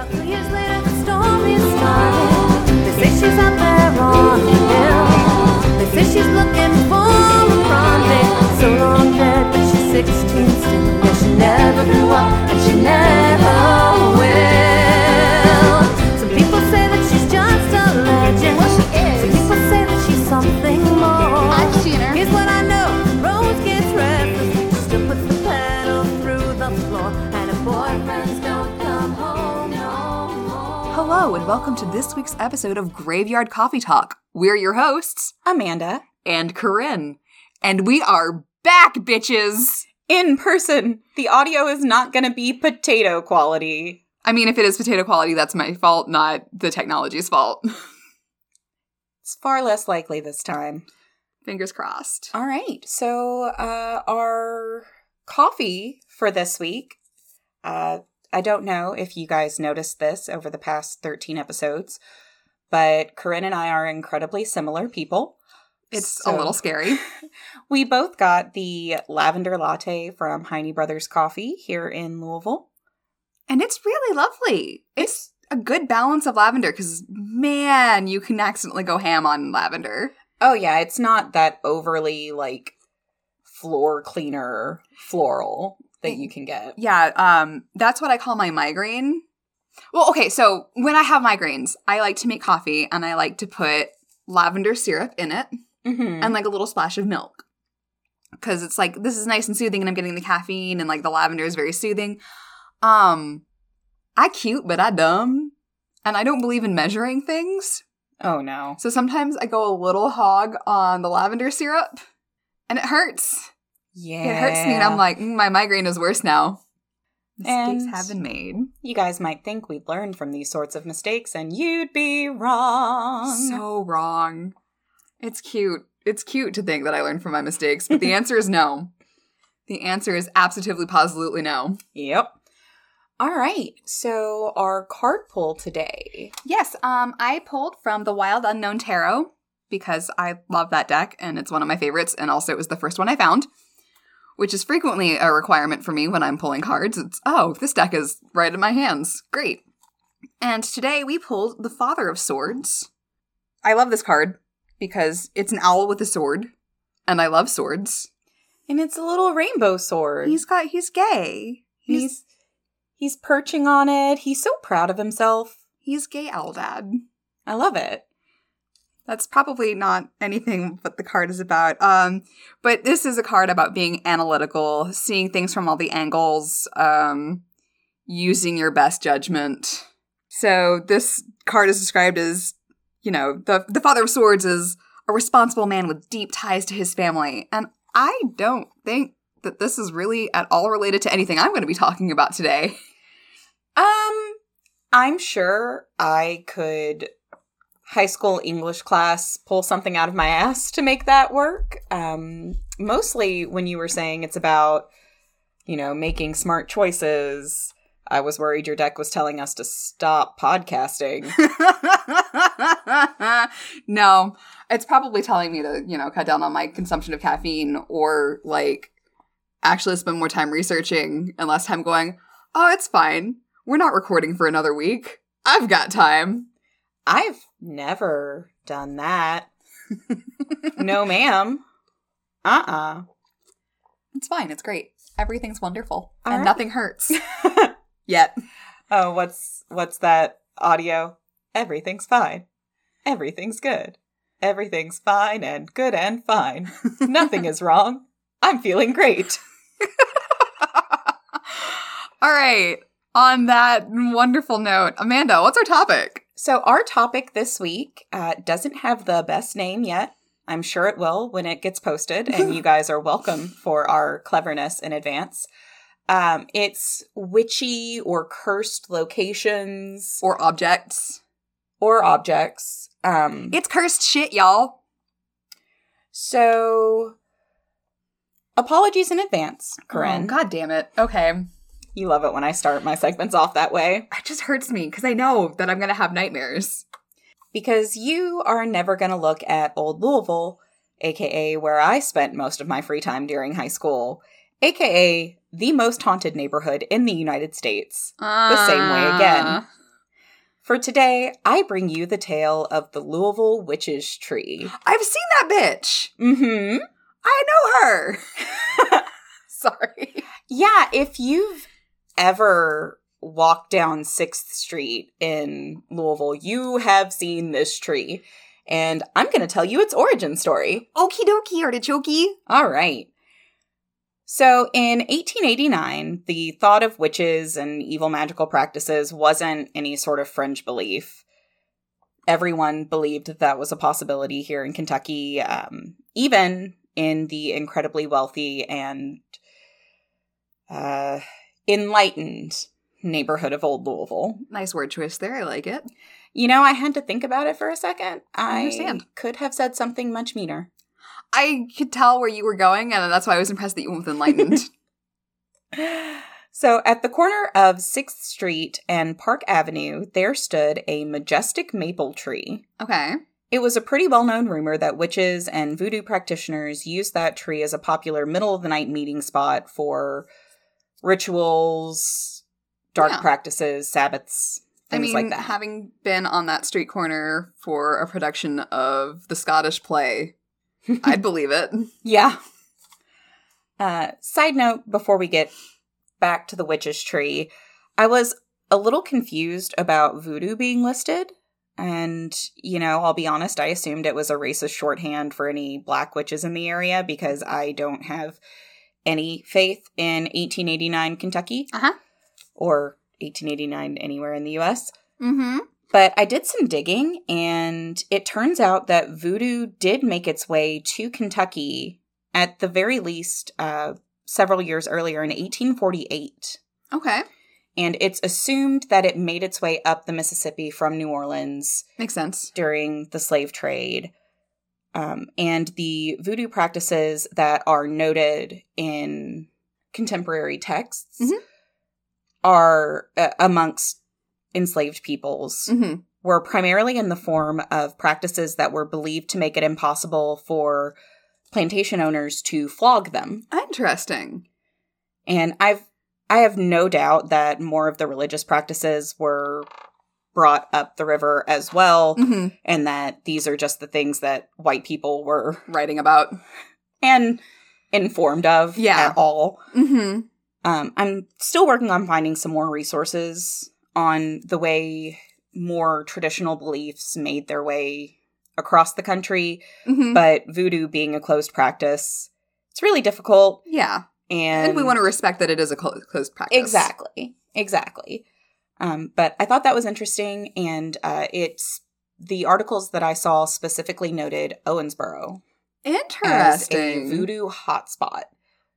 About two years later, welcome to this week's episode of Graveyard Coffee Talk. We're your hosts, Amanda and Corinne. And we are back, bitches! in person. The audio is not going to be potato quality. I mean, if it is potato quality, that's my fault, not the technology's fault. It's far less likely this time. Fingers crossed. All right. So, uh, our coffee for this week, uh, I don't know if you guys noticed this over the past 13 episodes, but Corinne and I are incredibly similar people. It's So- a little scary. We both got the lavender latte from Heine Brothers Coffee here in Louisville. And it's really lovely. It's a good balance of lavender because, man, you can accidentally go ham on lavender. Oh yeah, it's not that overly like floor cleaner floral that you can get. Yeah, um, that's what I call my migraine. Well, okay, so when I have migraines, I like to make coffee and I like to put lavender syrup in it Mm-hmm. and like a little splash of milk. Cause it's like this is nice and soothing and I'm getting the caffeine and like the lavender is very soothing. Um I cute, but I dumb. And I don't believe in measuring things. oh no. So sometimes I go a little hog on the lavender syrup and it hurts. Yeah. It hurts me and I'm like, mm, my migraine is worse now. Mistakes And- have been made. you guys might think we've learned from these sorts of mistakes, and you'd be wrong. So wrong. It's cute. It's cute to think that I learned from my mistakes, but the answer is no. The answer is absolutely, positively no. yep. All right. So our card pull today. Yes, um, I pulled from the Wild Unknown Tarot because I love that deck and it's one of my favorites, and also it was the first one I found, which is frequently a requirement for me when I'm pulling cards. It's, oh, this deck is right in my hands. Great. And today we pulled the Father of Swords. I love this card because it's an owl with a sword, and I love swords. And it's a little rainbow sword. He's got, he's gay. he's He's, he's perching on it. He's so proud of himself. he's gay owl dad. I love it. That's probably not anything what the card is about. Um, but this is a card about being analytical, seeing things from all the angles, um, using your best judgment. So this card is described as, you know, the the Father of Swords is a responsible man with deep ties to his family, and I don't think that this is really at all related to anything I'm going to be talking about today. Um, I'm sure I could high school English class pull something out of my ass to make that work. Um, mostly when you were saying it's about, you know, making smart choices. I was worried your deck was telling us to stop podcasting. no, it's probably telling me to, you know, cut down on my consumption of caffeine or like actually spend more time researching and less time going, oh, it's fine. We're not recording for another week. I've got time. I've never done that. no, ma'am. Uh uh It's fine. It's great. Everything's wonderful All and right. nothing hurts yet. Oh, what's what's that audio? Everything's fine. Everything's good. Everything's fine and good and fine. Nothing is wrong. I'm feeling great. All right. On that wonderful note, Amanda, what's our topic? So our topic this week uh, doesn't have the best name yet. I'm sure it will when it gets posted, and you guys are welcome for our cleverness in advance. Um, it's witchy or cursed locations Or objects? or objects. Um, It's cursed shit, y'all. so apologies in advance, Corinne. Oh, God damn it. Okay. You love it when I start my segments off that way It just hurts me because I know that I'm going to have nightmares. because you are never going to look at Old Louisville, aka where I spent most of my free time during high school, aka the most haunted neighborhood in the United States. The same way again. For today, I bring you the tale of the Louisville Witches Tree. I've seen that bitch. Mm-hmm. I know her. Sorry. Yeah, if you've ever walked down 6th Street in Louisville, you have seen this tree. And I'm going to tell you its origin story. Okie dokie, artichoke. All right. So in 1889, the thought of witches and evil magical practices wasn't any sort of fringe belief. Everyone believed that that was a possibility here in Kentucky, um, even in the incredibly wealthy and uh, enlightened neighborhood of Old Louisville. Nice word choice there. I like it. You know, I had to think about it for a second. I understand. could have said something much meaner. I could tell where you were going, and that's why I was impressed that you went with enlightened. So, at the corner of 6th Street and Park Avenue, there stood a majestic maple tree. okay. It was a pretty well known rumor that witches and voodoo practitioners used that tree as a popular middle of the night meeting spot for rituals, dark Yeah. practices, Sabbaths, I things mean, like that. having been on that street corner for a production of the Scottish play, I'd believe it. Yeah. Uh, side note before we get back to the witch's tree, I was a little confused about voodoo being listed. And, you know, I'll be honest, I assumed it was a racist shorthand for any black witches in the area because I don't have any faith in 1889 Kentucky Uh-huh. or 1889 anywhere in the US. Mm-hmm. But I did some digging, and it turns out that voodoo did make its way to Kentucky at the very least uh, several years earlier in 1848. Okay. And it's assumed that it made its way up the Mississippi from New Orleans Makes sense. during the slave trade. Um, and the voodoo practices that are noted in contemporary texts Mhm. are uh, amongst enslaved peoples Mm-hmm. were primarily in the form of practices that were believed to make it impossible for plantation owners to flog them. Interesting. And I've I have no doubt that more of the religious practices were brought up the river as well Mm-hmm. and that these are just the things that white people were Writing about. and informed of Yeah. at all. Mm-hmm. Um, I'm still working on finding some more resources on the way more traditional beliefs made their way across the country, Mm-hmm. but voodoo being a closed practice, it's really difficult. yeah. And, And, we want to respect that it is a closed practice. exactly, exactly. Um, but I thought that was interesting, and uh, it's the articles that I saw specifically noted Owensboro Interesting. voodoo hotspot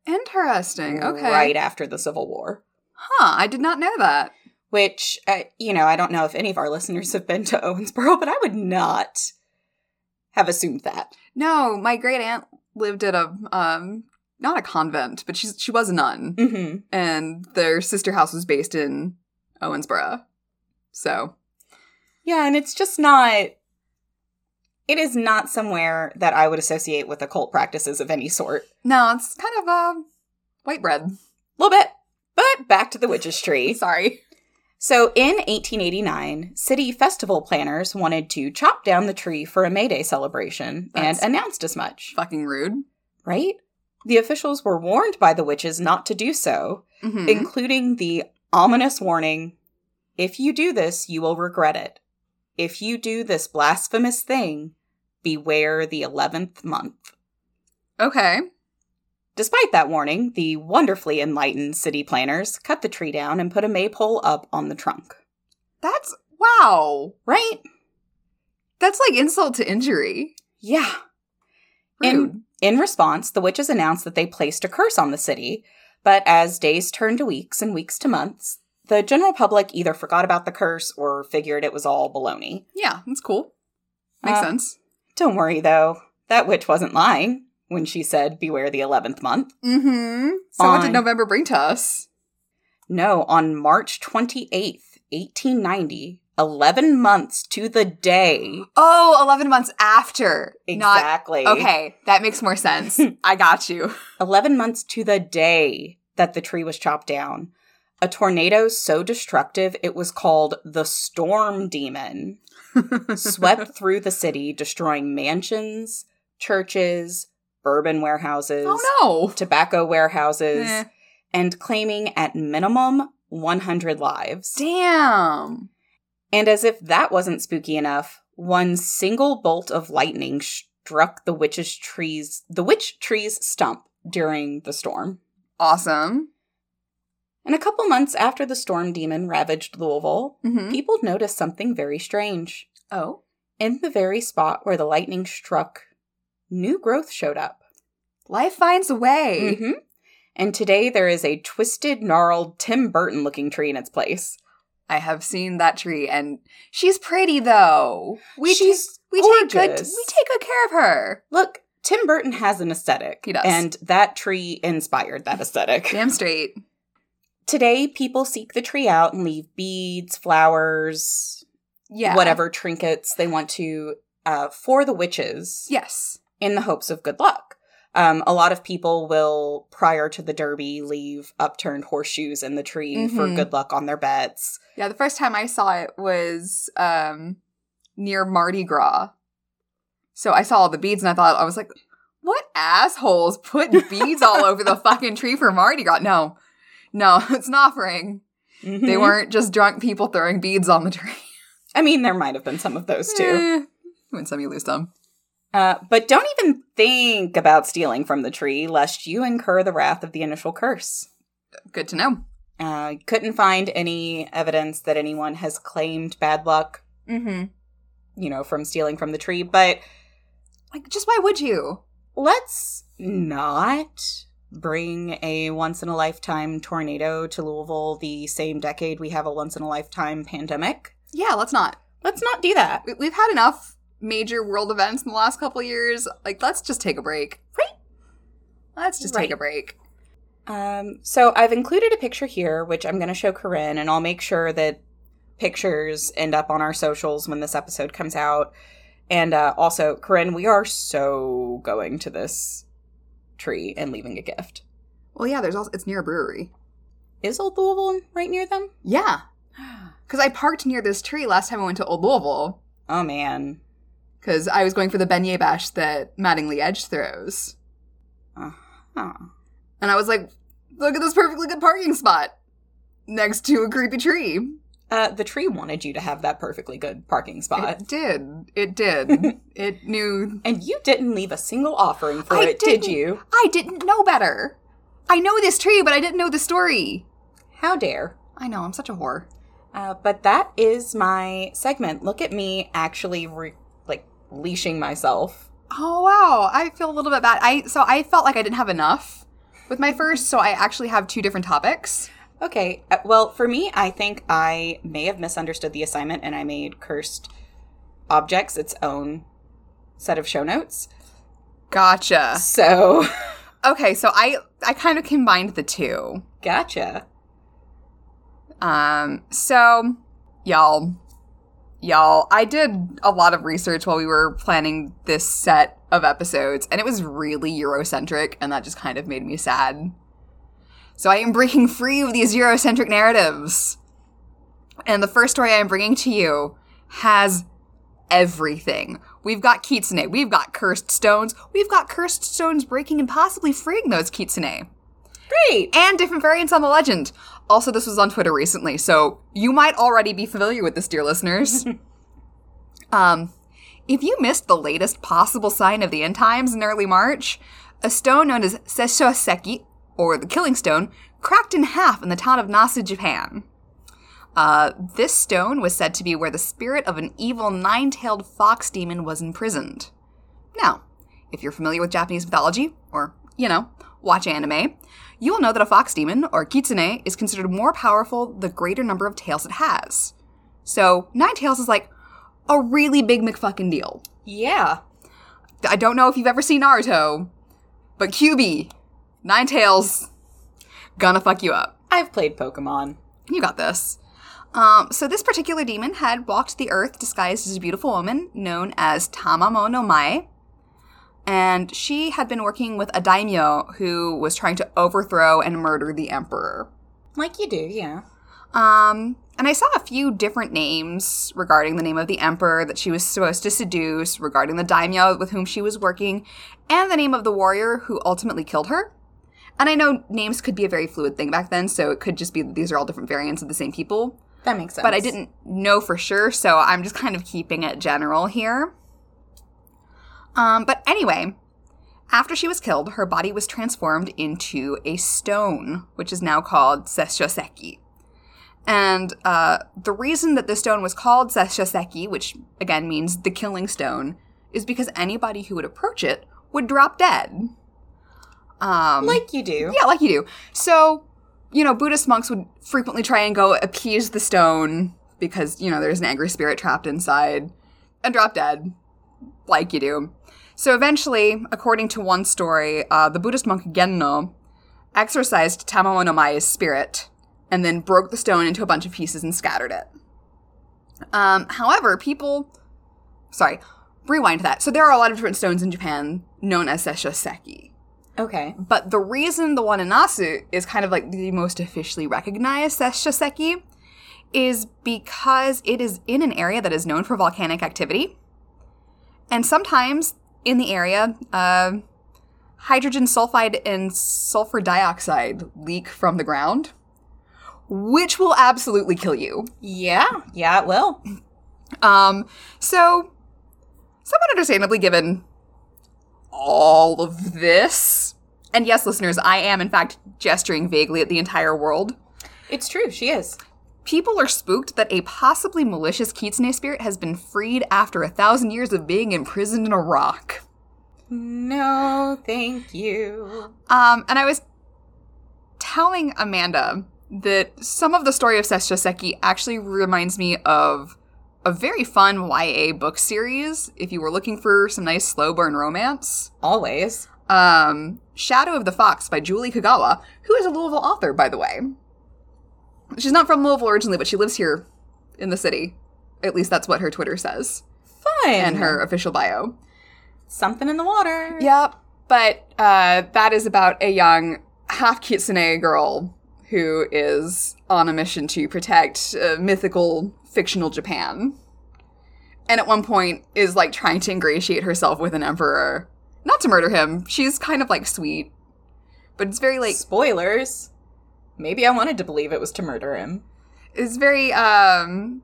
Interesting. Okay. right after the Civil War. Huh. I did not know that. which uh, you know i don't know if any of our listeners have been to owensboro but i would not have assumed that No, my great aunt lived at a um not a convent, but she's she was a nun, mm-hmm. and their sister house was based in Owensboro. So yeah and it's just not it is not somewhere that i would associate with occult practices of any sort no, it's kind of uh, white bread. a little bit but back to the witch's tree Sorry. so in 1889 city festival planners wanted to chop down the tree for a may day celebration That's- and announced as much Fucking rude. right the officials were warned by the witches not to do so Mhm. including the ominous warning if you do this, you will regret it. If you do this blasphemous thing, beware the 11th month. Okay. Despite that warning, the wonderfully enlightened city planners cut the tree down and put a maypole up on the trunk. That's wow. Right? That's like insult to injury. Yeah. Rude. In, in response, the witches announced that they placed a curse on the city, but as days turned to weeks and weeks to months, the general public either forgot about the curse or figured it was all baloney. yeah, that's cool. Makes Uh, sense. Don't worry, though. That witch wasn't lying when she said, Beware the 11th month. Mm-hmm. So what did November bring to us? No, on March 28th, 1890, 11 months to the day. Oh, 11 months after. Not Exactly. Okay, that makes more sense. I got you. 11 months to the day that the tree was chopped down. a tornado so destructive it was called the Storm Demon. Swept through the city, destroying mansions, churches, bourbon warehouses, oh no. tobacco warehouses. Eh. and claiming at minimum 100 lives. Damn. And as if that wasn't spooky enough, one single bolt of lightning struck the witch's trees, the witch tree's stump during the storm. Awesome. And a couple months after the storm demon ravaged Louisville, Mhm. people noticed something very strange. Oh. In the very spot where the lightning struck, new growth showed up. Life finds a way. Mm-hmm. And today there is a twisted, gnarled Tim Burton looking tree in its place. I have seen that tree, and she's pretty though. We She's take, we take good we take good care of her. Look, Tim Burton has an aesthetic. He does. And that tree inspired that aesthetic. Damn straight. Today, people seek the tree out and leave beads, flowers, Yeah. whatever trinkets they want to uh, for the witches Yes. in the hopes of good luck. Um, a lot of people will, prior to the derby, leave upturned horseshoes in the tree for Mhm. good luck on their bets. Yeah, the first time I saw it was um near Mardi Gras. So I saw all the beads and I thought I was like, what assholes put beads all over the fucking tree for Mardi Gras? No. No, it's an offering. They Mhm. weren't just drunk people throwing beads on the tree. I mean, there might have been some of those too. Eh, Win some, you lose some. Uh, but don't even think about stealing from the tree, lest you incur the wrath of the initial curse. Good to know. Uh, couldn't find any evidence that anyone has claimed bad luck, Mm-hmm. you know, from stealing from the tree, but Like, just why would you? let's not bring a once in a lifetime tornado to Louisville the same decade we have a once in a lifetime pandemic. Yeah, let's not. Let's not do that. We- We've had enough major world events in the last couple years. Like, let's just take a break. Right. Let's just Right. take a break. Um, so I've included a picture here, which I'm going to show Corinne, and I'll make sure that pictures end up on our socials when this episode comes out. And uh, also, Corinne, we are so going to this tree and leaving a gift. Well, yeah, there's also, it's near a brewery. Is Old Louisville right near them? Yeah. Because I parked near this tree last time I went to Old Louisville. Oh man. Because I was going for the beignet bash that Mattingly Edge throws. Huh. And I was like, look at this perfectly good parking spot next to a creepy tree. Uh, the tree wanted you to have that perfectly good parking spot. It did. It did. it knew. And you didn't leave a single offering for I it, did you? I didn't know better. I know this tree, but I didn't know the story. How dare. I know, I'm such a whore. Uh, but that is my segment. Look at me actually, re- leashing myself. Oh wow, I feel a little bit bad. I so I felt like I didn't have enough with my first, so I actually have two different topics. Okay, uh, well, for me, I think I may have misunderstood the assignment and I made cursed objects its own set of show notes. Gotcha. So, Okay, so I I kind of combined the two. gotcha. Um, so y'all, y'all, I did a lot of research while we were planning this set of episodes, and it was really Eurocentric, and that just kind of made me sad. So I am breaking free of these Eurocentric narratives. And the first story I am bringing to you has everything. We've got kitsune, we've got cursed stones, we've got cursed stones breaking and possibly freeing those kitsune Great. and different variants on the legend. Also, this was on Twitter recently, so you might already be familiar with this, dear listeners. um, if you missed the latest possible sign of the end times in early March, a stone known as Seshoseki, or the Killing Stone, cracked in half in the town of Nasu, Japan. Uh, this stone was said to be where the spirit of an evil nine-tailed fox demon was imprisoned. Now, if you're familiar with Japanese mythology, or, you know, watch anime, you will know that a fox demon, or kitsune, is considered more powerful the greater number of tails it has. So, nine tails is like a really big McFucking deal. Yeah. I don't know if you've ever seen Naruto, but Kyuubi, nine tails, gonna fuck you up. I've played Pokemon. You got this. Um, so this particular demon had walked the earth disguised as a beautiful woman known as Tamamo no Mai. And she had been working with a daimyo who was trying to overthrow and murder the emperor. Like you do, yeah. Um, and I saw a few different names regarding the name of the emperor that she was supposed to seduce, regarding the daimyo with whom she was working, and the name of the warrior who ultimately killed her. And I know names could be a very fluid thing back then, so it could just be that these are all different variants of the same people. That makes sense. But I didn't know for sure, so I'm just kind of keeping it general here. Um, but anyway, after she was killed, her body was transformed into a stone, which is now called Seshoseki. And uh, the reason that the stone was called Seshoseki, which again means the killing stone, is because anybody who would approach it would drop dead. Um, Like you do. yeah, like you do. So, you know, Buddhist monks would frequently try and go appease the stone because, you know, there's an angry spirit trapped inside and drop dead, like you do. So eventually, according to one story, uh, the Buddhist monk Genno exorcised Tamamo no Mae's spirit and then broke the stone into a bunch of pieces and scattered it. Um, however, people. Sorry, rewind to that. So there are a lot of different stones in Japan known as Seshoseki. Okay. But the reason the one in Nasu is kind of like the most officially recognized Seshoseki is because it is in an area that is known for volcanic activity. And sometimes in the area, uh, hydrogen sulfide and sulfur dioxide leak from the ground, which will absolutely kill you. Yeah. Yeah, it will. Um, so, somewhat understandably, given all of this, and yes, listeners, I am in fact gesturing vaguely at the entire world. It's true. She is. People are spooked that a possibly malicious Kitsune spirit has been freed after a thousand years of being imprisoned in a rock. No, thank you. Um, and I was telling Amanda that some of the story of Seshoseki actually reminds me of a very fun YA book series. If you were looking for some nice slow burn romance, Always. um, Shadow of the Fox by Julie Kagawa, who is a Louisville author, by the way. She's not from Louisville originally, but she lives here in the city. At least that's what her Twitter says Fun. and her official bio. Something in the water. Yep. But uh, that is about a young half kitsune girl who is on a mission to protect uh, mythical fictional Japan. And at one point is like trying to ingratiate herself with an emperor. Not to murder him. She's kind of like sweet. But it's very like Spoilers. Maybe I wanted to believe it was to murder him. it's very um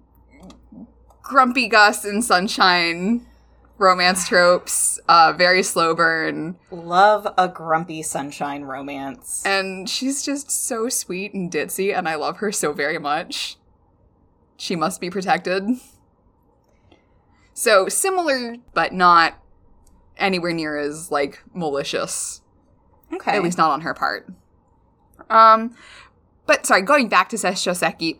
grumpy Gus and sunshine romance tropes, uh very slow burn. Love a grumpy sunshine romance. And she's just so sweet and ditzy, and I love her so very much. She must be protected. So similar, but not anywhere near as like malicious. Okay. At least not on her part. Um, but sorry, going back to Seshoseki.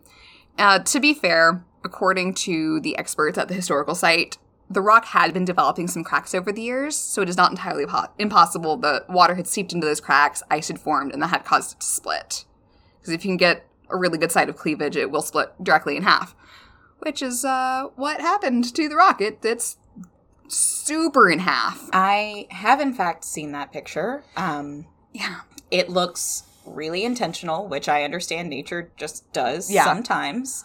Uh, to be fair, according to the experts at the historical site, the rock had been developing some cracks over the years, so it is not entirely po- impossible that water had seeped into those cracks, ice had formed, and that had caused it to split. Because if you can get a really good site of cleavage, it will split directly in half. Which is uh, what happened to the rock. It, it's super in half. I have in fact seen that picture. Um Yeah. it looks really intentional, which I understand nature just does Yeah. sometimes.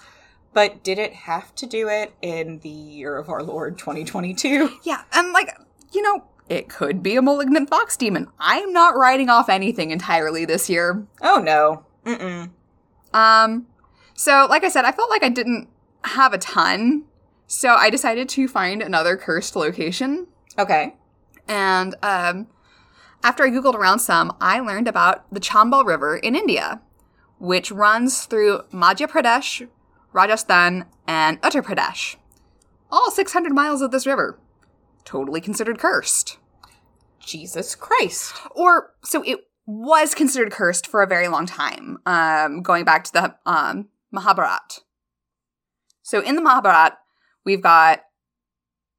But did it have to do it in the year of our Lord 2022? Yeah, and like, you know, it could be a malignant fox demon. I'm not writing off anything entirely this year. Oh no. Mm-mm. Um, so like I said, I felt like I didn't have a ton, so I decided to find another cursed location. Okay. And um, after I googled around some, I learned about the Chambal River in India, which runs through Madhya Pradesh, Rajasthan, and Uttar Pradesh. All 600 miles of this river. Totally considered cursed. Jesus Christ. or so it was considered cursed for a very long time, um, going back to the um, Mahabharat. So in the Mahabharat, we've got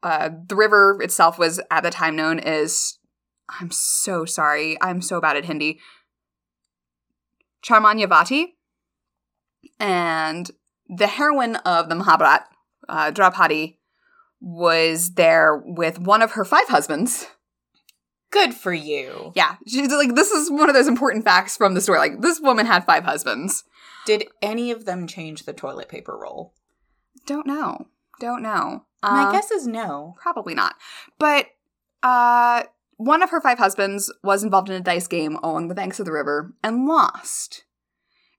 uh, the river itself was at the time known as. I'm so sorry. I'm so bad at Hindi. Charmanyavati. And the heroine of the Mahabharat, uh, Draupadi, was there with one of her five husbands Good for you. Yeah, she's like this is one of those important facts from the story. Like this woman had five husbands. Did any of them change the toilet paper roll? Don't know. Don't know. My Uh, guess is no. probably not. But uh one of her five husbands was involved in a dice game along the banks of the river and lost.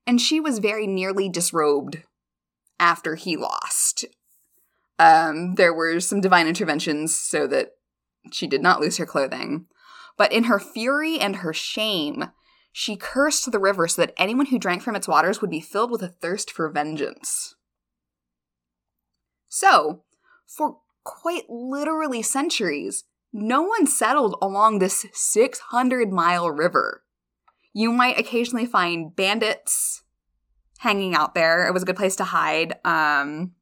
And she was very nearly disrobed after he lost. Um there were some divine interventions so that she did not lose her clothing. But in her fury and her shame, she cursed the river so that anyone who drank from its waters would be filled with a thirst for vengeance. So, for quite literally centuries, no one settled along this 600 mile river. You might occasionally find bandits hanging out there. It was a good place to hide. Um,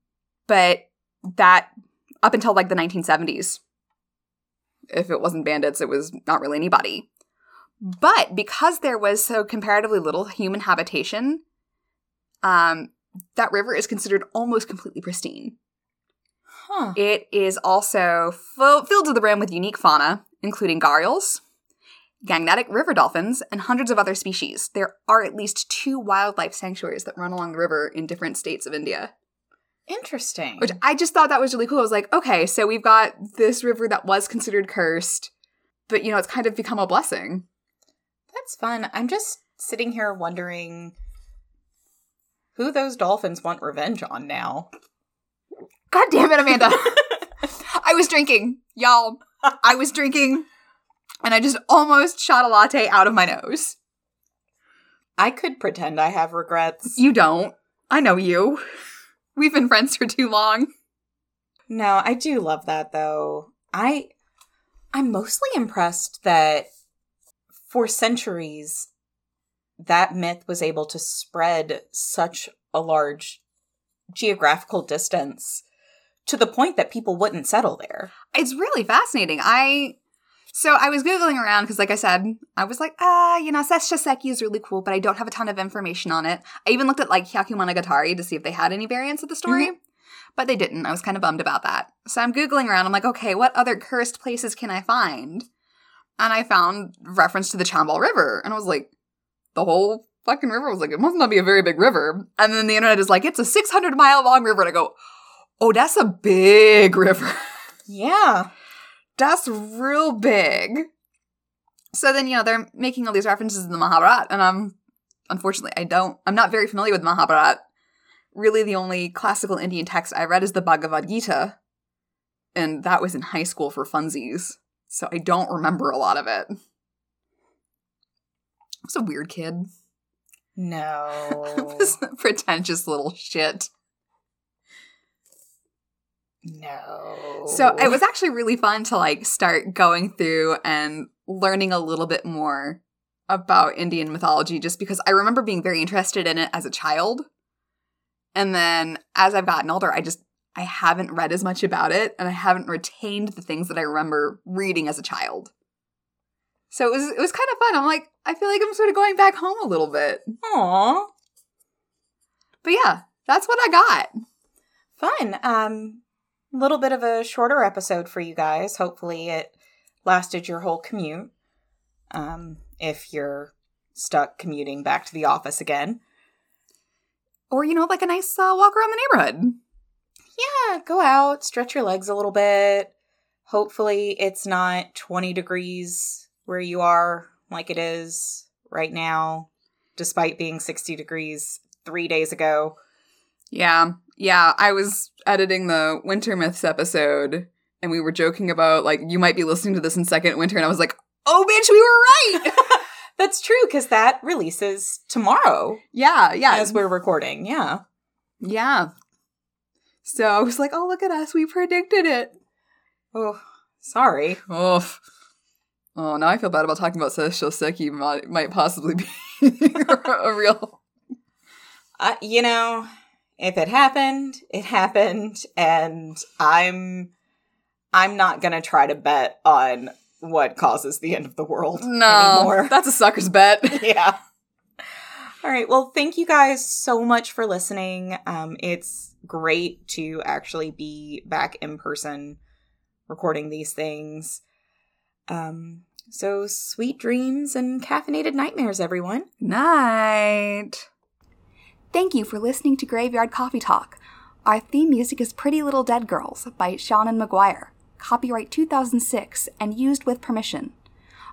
but that, up until like the 1970s, if it wasn't bandits, it was not really anybody. But because there was so comparatively little human habitation, um, that river is considered almost completely pristine. Huh. It is also filled to the brim with unique fauna, including gharials, gangetic river dolphins, and hundreds of other species. There are at least two wildlife sanctuaries that run along the river in different states of India, Interesting. which I just thought that was really cool. I was like, okay, so we've got this river that was considered cursed, but you know, it's kind of become a blessing. That's fun. I'm just sitting here wondering who those dolphins want revenge on now. God damn it, Amanda. I was drinking, y'all. I was drinking, and I just almost shot a latte out of my nose. I could pretend I have regrets. You don't. I know you. We've been friends for too long. No, I do love that though. I I'm mostly impressed that for centuries that myth was able to spread such a large geographical distance to the point that people wouldn't settle there. It's really fascinating. I so I was googling around because, like I said, I was like, ah, you know, Seshoseki is really cool, but I don't have a ton of information on it. I even looked at like Hyakumonogatari to see if they had any variants of the story, but they didn't. I was kind of bummed about that. So I'm googling around. I'm like, okay, what other cursed places can I find? And I found reference to the Chambal River, and I was like, the whole fucking river I was like, it must not be a very big river. And then the internet is like, it's a 600 mile long river, and I go, oh, that's a big river. Yeah. That's real big. So then, you know, they're making all these references in the Mahabharata, and I'm unfortunately I don't I'm not very familiar with Mahabharata. Really the only classical Indian text I read is the Bhagavad Gita. And that was in high school for funsies. So I don't remember a lot of it. I was a weird kid. No. I was a pretentious little shit. No. So it was actually really fun to like start going through and learning a little bit more about Indian mythology just because I remember being very interested in it as a child. And then as I've gotten older, I just I haven't read as much about it and I haven't retained the things that I remember reading as a child. So it was it was kind of fun. I'm like, I feel like I'm sort of going back home a little bit. Aw. But yeah, that's what I got. Fun. Um a little bit of a shorter episode for you guys. Hopefully it lasted your whole commute. Um if you're stuck commuting back to the office again. Or you know, like a nice uh, walk around the neighborhood. Yeah, go out, stretch your legs a little bit. Hopefully it's not 20 degrees where you are like it is right now despite being 60 degrees 3 days ago. Yeah. Yeah. I was editing the Winter Myths episode and we were joking about like you might be listening to this in second winter and I was like, "Oh bitch, we were right." That's true cuz that releases tomorrow yeah, yeah. as we're recording. Yeah. yeah. So I was like, "Oh, look at us. We predicted it." Oh, sorry. Oof. Oh, now I feel bad about talking about Seki might, might possibly be a real Uh, you know, if it happened, it happened and I'm I'm not going to try to bet on what causes the end of the world No. anymore. That's a sucker's bet. yeah. All right. Well, thank you guys so much for listening. Um, it's great to actually be back in person recording these things. Um, So sweet dreams and caffeinated nightmares, everyone. Night. Thank you for listening to Graveyard Coffee Talk. Our theme music is Pretty Little Dead Girls by Seanan McGuire, copyright 2006 and used with permission.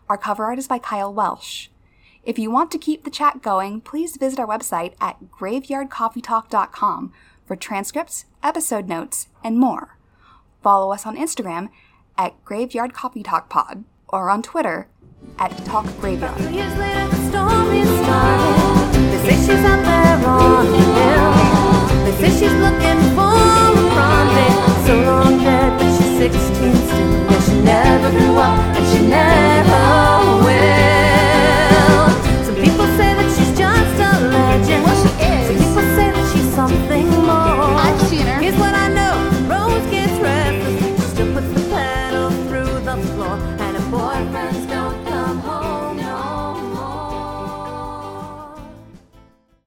Our cover art is by Kyle Welsh. If you want to keep the chat going, please visit our website at graveyardcoffeetalk.com for transcripts, episode notes, and more. Follow us on Instagram at Graveyard Coffee Talk Pod or on Twitter at Talk Graveyard say she's up there on the hill. They say she's looking for a rendezvous. So long dead, but she's 16 still. Yeah, she never grew up, and she never will.